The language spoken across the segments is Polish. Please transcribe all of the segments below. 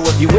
So if you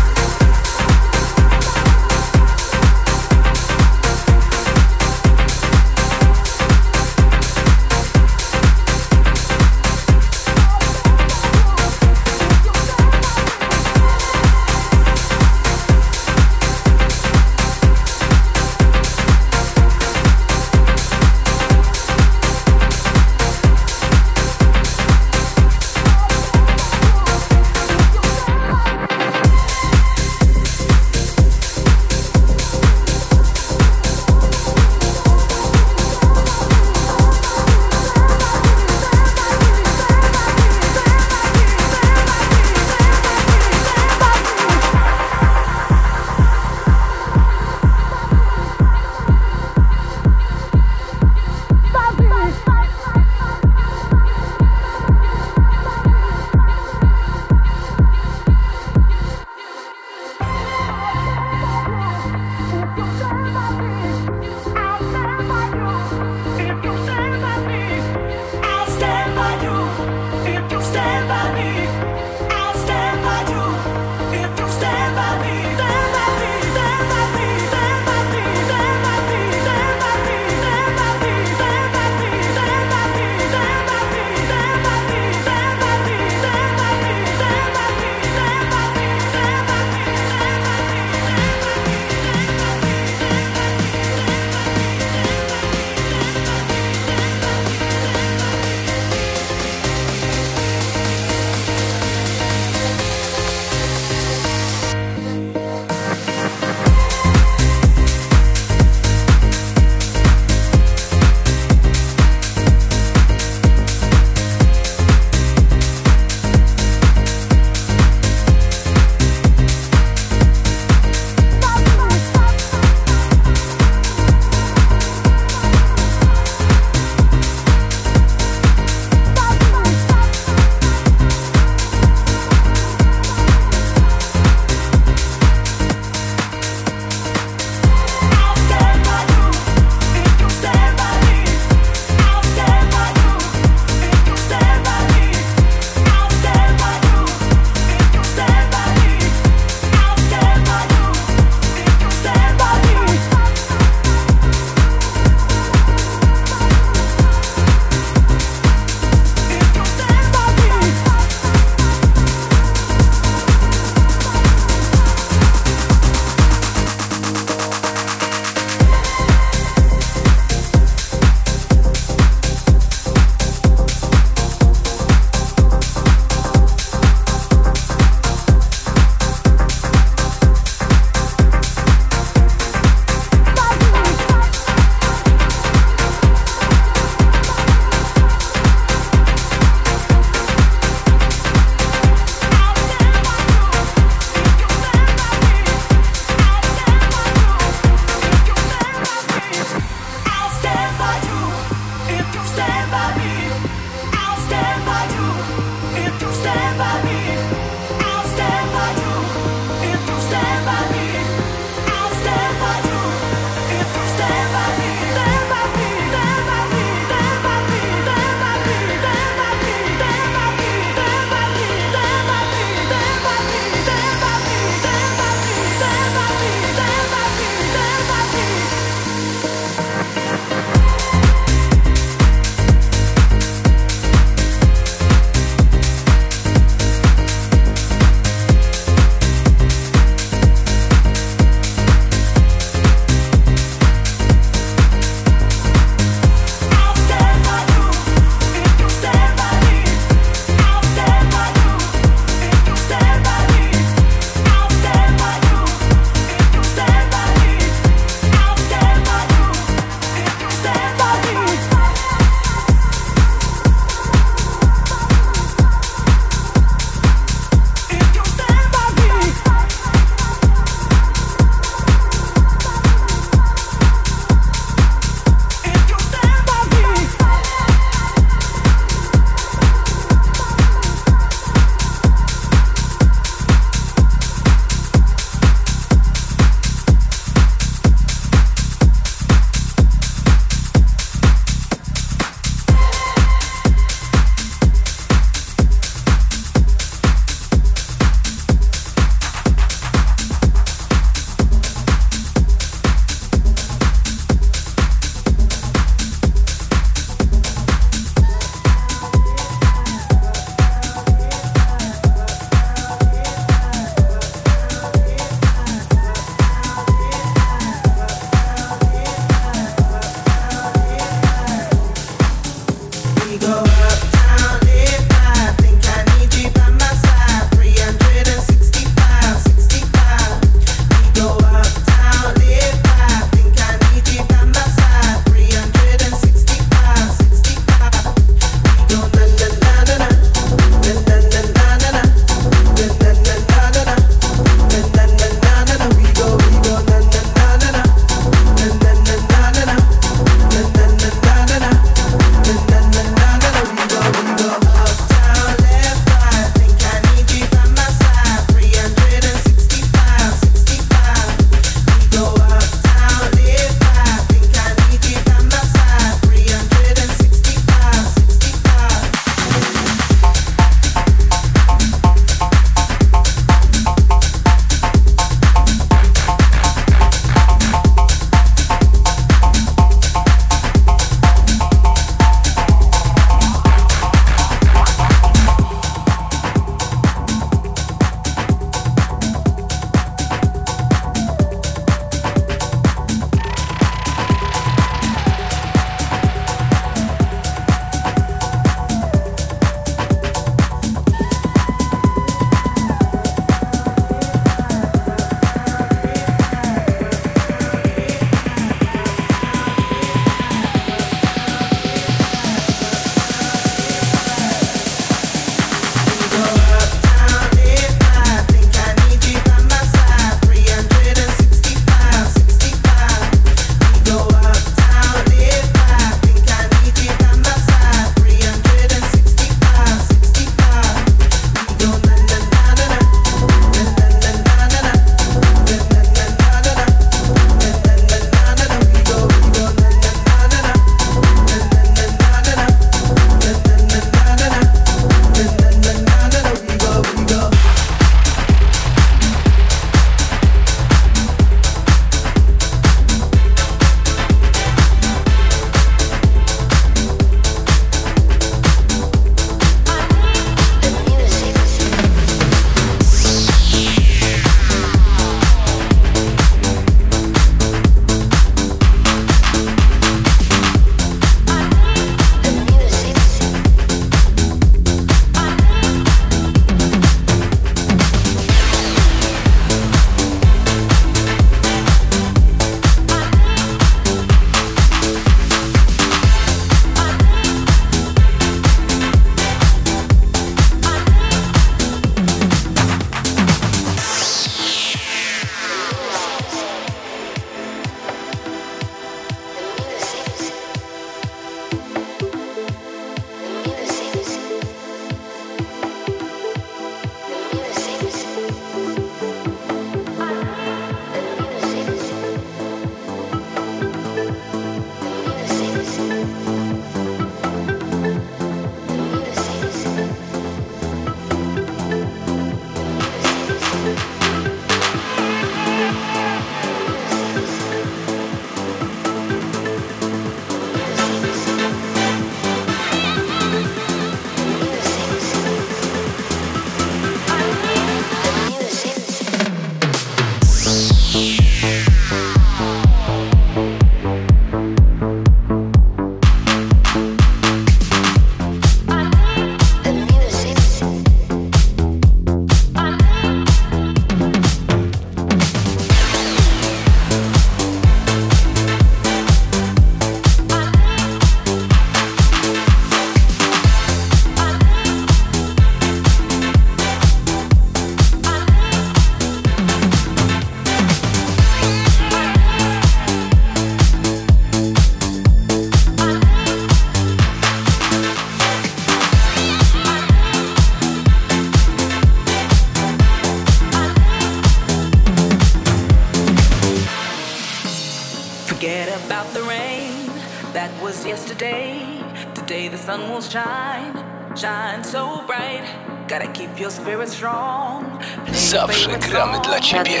Zawsze gramy dla ciebie.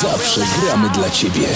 Zawsze gramy dla ciebie.